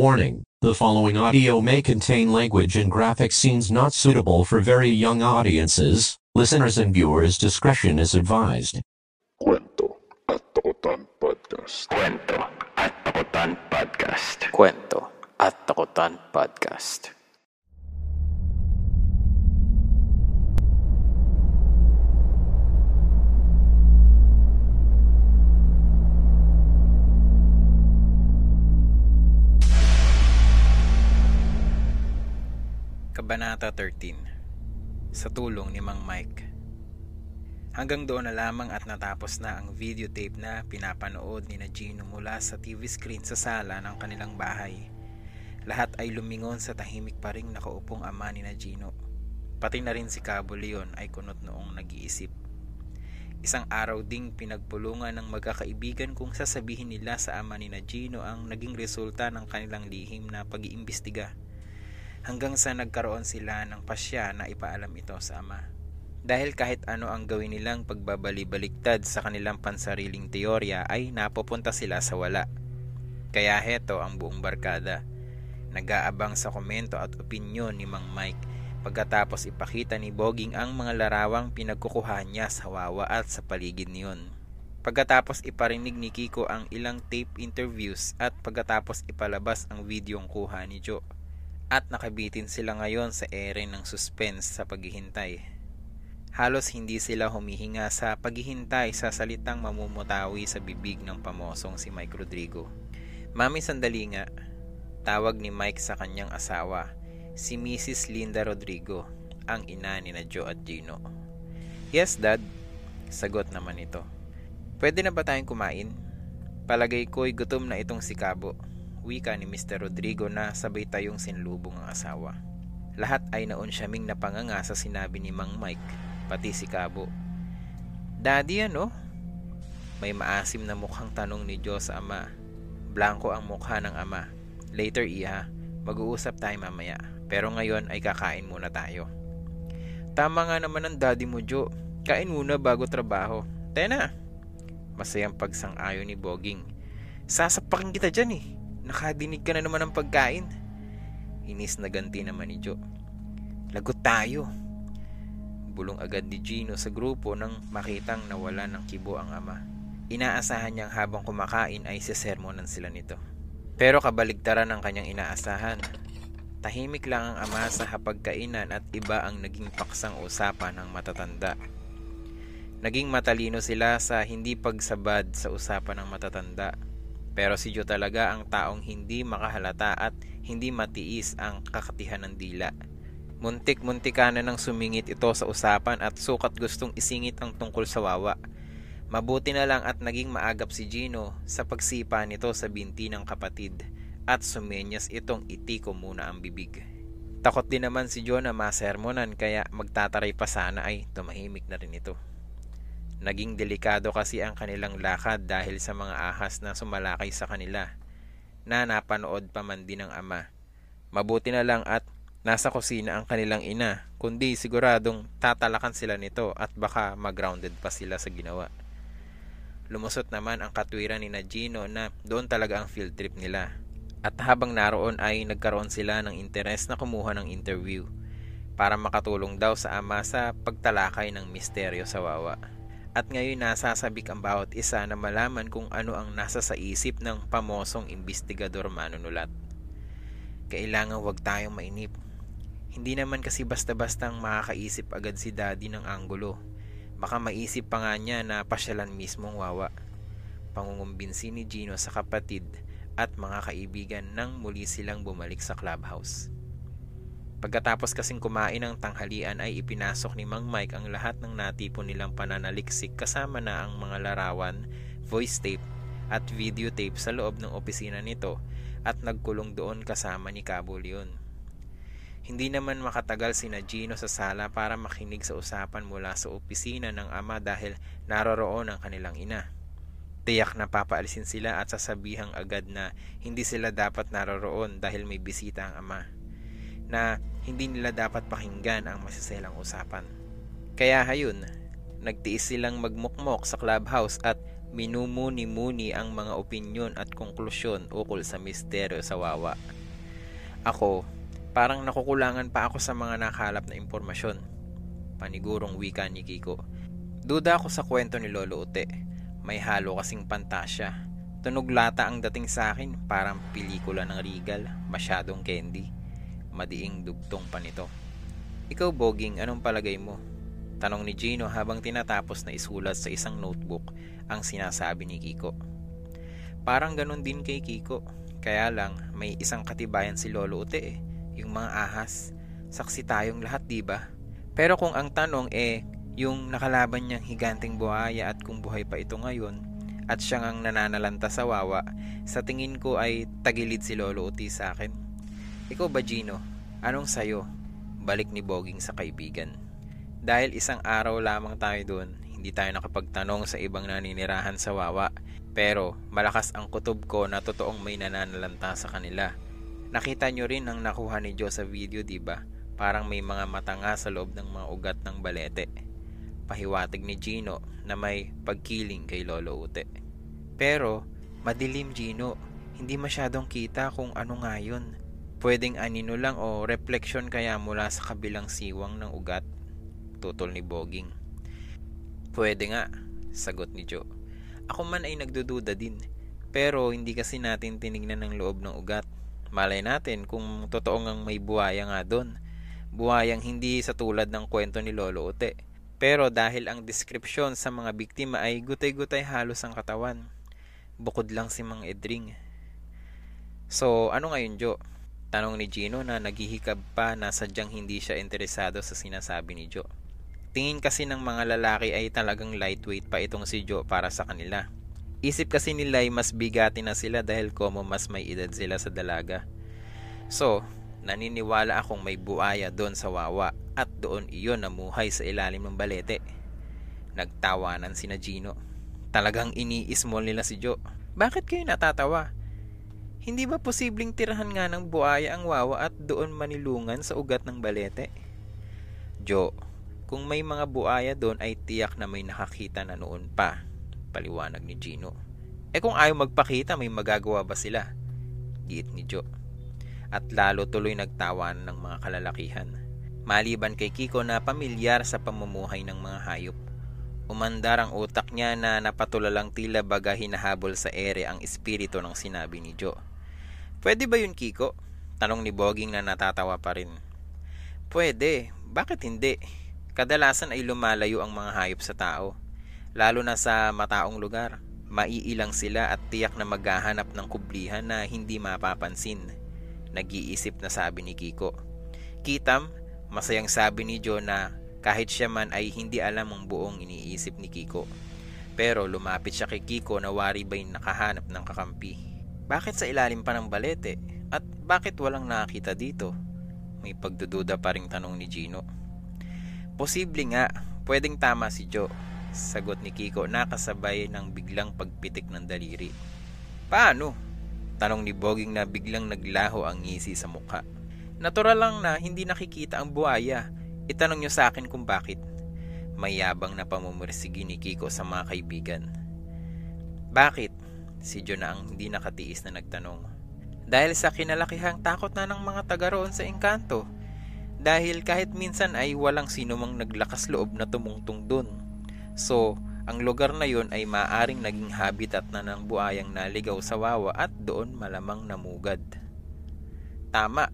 Warning The following audio may contain language and graphic scenes not suitable for very young audiences. Listeners and viewers' discretion is advised. Kwento at Takutan Podcast. Kwento Hanggang doon na lamang at natapos na ang videotape na pinapanood ni Gino mula sa TV screen sa sala ng kanilang bahay. Lahat ay lumingon sa tahimik pa ring nakaupong ama ni Gino. Pati na rin si Cabo Leon ay kunot noong nag-iisip. Isang araw ding pinagpulungan ng magkakaibigan kung sasabihin nila sa ama ni Gino ang naging resulta ng kanilang lihim na pag-iimbestiga hanggang sa nagkaroon sila ng pasya na ipaalam ito sa ama. Dahil kahit ano ang gawin nilang pagbabali-baliktad sa kanilang pansariling teorya ay napupunta sila sa wala. Kaya heto ang buong barkada. Nag-aabang sa komento at opinyon ni Mang Mike pagkatapos ipakita ni Boging ang mga larawang pinagkukuha niya sa Wawa at sa paligid niyon. Pagkatapos iparinig ni Kiko ang ilang tape interviews at pagkatapos ipalabas ang videong kuha ni Joe at nakabitin sila ngayon sa ere ng suspense sa paghihintay. Halos hindi sila humihinga sa paghihintay sa salitang mamumutawi sa bibig ng pamosong si Mike Rodrigo. Mami sandali nga, tawag ni Mike sa kanyang asawa, si Mrs. Linda Rodrigo, ang ina ni na Joe at Gino. Yes, Dad, sagot naman ito. Pwede na ba tayong kumain? Palagay ko'y gutom na itong si Cabo wika ni Mr. Rodrigo na sabay tayong sinlubong ang asawa. Lahat ay naon siyaming napanganga sa sinabi ni Mang Mike, pati si Cabo. Daddy ano? May maasim na mukhang tanong ni Diyos ama. Blanco ang mukha ng ama. Later iha, mag-uusap tayo mamaya. Pero ngayon ay kakain muna tayo. Tama nga naman ang daddy mo, Jo. Kain muna bago trabaho. Tena! Masayang pagsang-ayo ni Boging. Sasapakin kita dyan eh. Nakadinig ka na naman ng pagkain. Inis na ganti naman ni Joe. Lagot tayo. Bulong agad ni Gino sa grupo nang makitang nawala ng kibo ang ama. Inaasahan niyang habang kumakain ay sisermonan sila nito. Pero kabaligtaran ng kanyang inaasahan. Tahimik lang ang ama sa hapagkainan at iba ang naging paksang usapan ng matatanda. Naging matalino sila sa hindi pagsabad sa usapan ng matatanda pero si Joe talaga ang taong hindi makahalata at hindi matiis ang kakatihan ng dila. Muntik-muntika na nang sumingit ito sa usapan at sukat gustong isingit ang tungkol sa wawa. Mabuti na lang at naging maagap si Gino sa pagsipa nito sa binti ng kapatid at sumenyas itong itiko muna ang bibig. Takot din naman si Joe na masermonan kaya magtataray pa sana ay tumahimik na rin ito. Naging delikado kasi ang kanilang lakad dahil sa mga ahas na sumalakay sa kanila na napanood pa man din ng ama. Mabuti na lang at nasa kusina ang kanilang ina kundi siguradong tatalakan sila nito at baka mag-grounded pa sila sa ginawa. Lumusot naman ang katwiran ni Gino na doon talaga ang field trip nila. At habang naroon ay nagkaroon sila ng interes na kumuha ng interview para makatulong daw sa ama sa pagtalakay ng misteryo sa wawa. at ngayon nasasabik ang bawat isa na malaman kung ano ang nasa sa isip ng pamosong investigador manunulat. Kailangan wag tayong mainip. Hindi naman kasi basta-bastang makakaisip agad si daddy ng anggulo. Baka maisip pa nga niya na pasyalan mismong wawa. Pangungumbinsi ni Gino sa kapatid at mga kaibigan nang muli silang bumalik sa clubhouse. Pagkatapos kasing kumain ng tanghalian ay ipinasok ni Mang Mike ang lahat ng natipon nilang pananaliksik kasama na ang mga larawan, voice tape at videotape sa loob ng opisina nito at nagkulong doon kasama ni Cabo Leon. Hindi naman makatagal si Gino sa sala para makinig sa usapan mula sa opisina ng ama dahil naroroon ang kanilang ina. Tiyak na papaalisin sila at sasabihang agad na hindi sila dapat naroroon dahil may bisita ang ama na hindi nila dapat pakinggan ang masiselang usapan. Kaya hayun, nagtiis silang magmukmok sa clubhouse at minumuni-muni ang mga opinyon at konklusyon ukol sa misteryo sa wawa. Ako, parang nakukulangan pa ako sa mga nakalap na impormasyon. Panigurong wika ni Kiko. Duda ako sa kwento ni Lolo Ute. May halo kasing pantasya. Tunog lata ang dating sa akin, parang pelikula ng Regal, masyadong candy madiing dugtong pa nito. Ikaw, Boging, anong palagay mo? Tanong ni Gino habang tinatapos na isulat sa isang notebook ang sinasabi ni Kiko. Parang ganun din kay Kiko. Kaya lang, may isang katibayan si Lolo Ute eh. Yung mga ahas. Saksi tayong lahat, di ba? Pero kung ang tanong eh, yung nakalaban niyang higanting buhaya at kung buhay pa ito ngayon, at siyang ang nananalanta sa wawa, sa tingin ko ay tagilid si Lolo Uti sa akin. Ikaw ba Gino? Anong sayo? Balik ni Boging sa kaibigan. Dahil isang araw lamang tayo doon, hindi tayo nakapagtanong sa ibang naninirahan sa Wawa. Pero malakas ang kutob ko na totoong may nananalanta sa kanila. Nakita nyo rin ang nakuha ni Joe sa video, di ba? Parang may mga mata nga sa loob ng mga ugat ng balete. Pahiwatig ni Gino na may pagkiling kay Lolo Ute. Pero, madilim Gino, hindi masyadong kita kung ano nga yun. Pwedeng anino lang o reflection kaya mula sa kabilang siwang ng ugat. Tutol ni Boging. Pwede nga, sagot ni Joe. Ako man ay nagdududa din. Pero hindi kasi natin tinignan ng loob ng ugat. Malay natin kung totoo ngang may buhaya nga doon. Buhayang hindi sa tulad ng kwento ni Lolo Ute. Pero dahil ang description sa mga biktima ay gutay-gutay halos ang katawan. Bukod lang si Mang Edring. So, ano ngayon, Joe? Tanong ni Gino na naghihikab pa na sadyang hindi siya interesado sa sinasabi ni Joe. Tingin kasi ng mga lalaki ay talagang lightweight pa itong si Joe para sa kanila. Isip kasi nila ay mas bigati na sila dahil komo mas may edad sila sa dalaga. So, naniniwala akong may buaya doon sa wawa at doon iyon namuhay sa ilalim ng balete. Nagtawanan si na Gino. Talagang iniismol nila si Joe. Bakit kayo natatawa? Hindi ba posibleng tirahan nga ng buaya ang wawa at doon manilungan sa ugat ng balete? Jo, kung may mga buaya doon ay tiyak na may nakakita na noon pa, paliwanag ni Gino. Eh kung ayaw magpakita, may magagawa ba sila? Giit ni Jo. At lalo tuloy nagtawan ng mga kalalakihan. Maliban kay Kiko na pamilyar sa pamumuhay ng mga hayop. Umandar ang utak niya na napatulalang tila baga hinahabol sa ere ang espiritu ng sinabi ni Joe. Pwede ba yun, Kiko? Tanong ni Boging na natatawa pa rin. Pwede. Bakit hindi? Kadalasan ay lumalayo ang mga hayop sa tao. Lalo na sa mataong lugar. Maiilang sila at tiyak na maghahanap ng kublihan na hindi mapapansin. Nag-iisip na sabi ni Kiko. Kitam, masayang sabi ni Joe na kahit siya man ay hindi alam ang buong iniisip ni Kiko. Pero lumapit siya kay Kiko na wari ba'y nakahanap ng kakampi. Bakit sa ilalim pa ng balete? At bakit walang nakakita dito? May pagdududa pa ring tanong ni Gino. Posible nga, pwedeng tama si Joe. Sagot ni Kiko nakasabay ng biglang pagpitik ng daliri. Paano? Tanong ni Boging na biglang naglaho ang ngisi sa mukha. Natural lang na hindi nakikita ang buhaya. Itanong niyo sa akin kung bakit. Mayabang na pamumursigi ni Kiko sa mga kaibigan. Bakit? Si John ang hindi nakatiis na nagtanong. Dahil sa kinalakihang takot na ng mga taga roon sa engkanto. Dahil kahit minsan ay walang sino mang naglakas loob na tumungtong dun. So, Ang lugar na yon ay maaring naging habitat na ng buayang naligaw sa wawa at doon malamang namugad. Tama,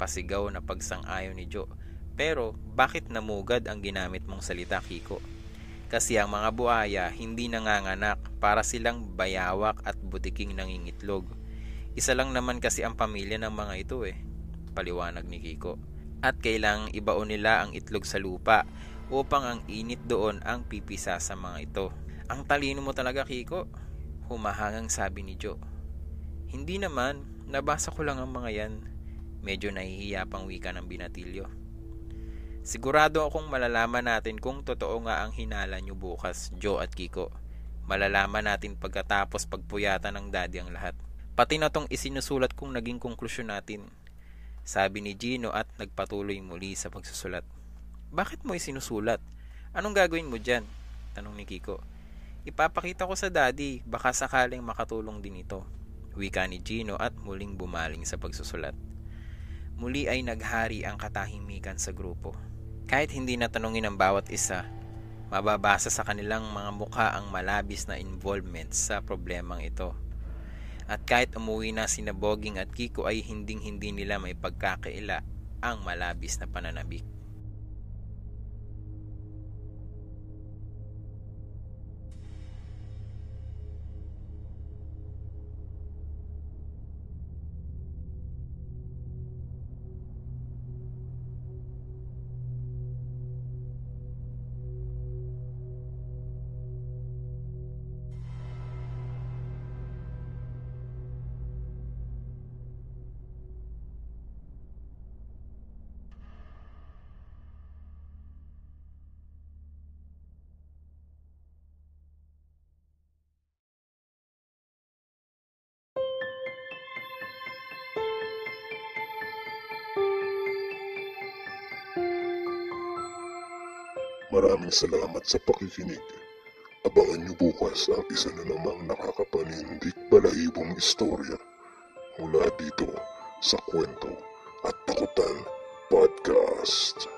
pasigaw na pagsang-ayon ni Joe. Pero bakit namugad ang ginamit mong salita, Kiko? Kasi ang mga buaya hindi nanganganak para silang bayawak at butiking nangingitlog. Isa lang naman kasi ang pamilya ng mga ito eh, paliwanag ni Kiko. At kailangang ibaon nila ang itlog sa lupa upang ang init doon ang pipisa sa mga ito. Ang talino mo talaga, Kiko. Humahangang sabi ni Joe. Hindi naman, nabasa ko lang ang mga yan. Medyo nahihiya pang wika ng binatilyo. Sigurado akong malalaman natin kung totoo nga ang hinala nyo bukas, Joe at Kiko. Malalaman natin pagkatapos pagpuyatan ng daddy ang lahat. Pati na tong isinusulat kong naging konklusyon natin. Sabi ni Gino at nagpatuloy muli sa pagsusulat. Bakit mo isinusulat? Anong gagawin mo dyan? Tanong ni Kiko. Ipapakita ko sa daddy, baka sakaling makatulong din ito. Wika ni Gino at muling bumaling sa pagsusulat. Muli ay naghari ang katahimikan sa grupo. Kahit hindi natanungin ng bawat isa, mababasa sa kanilang mga mukha ang malabis na involvement sa problemang ito. At kahit umuwi na si Boging at Kiko ay hinding-hindi nila may pagkakaila ang malabis na pananabik. Maraming salamat sa pakikinig. Abangan niyo bukas ang isa na namang nakakapanindig balahibong istorya mula dito sa Kwento at Takutan Podcast.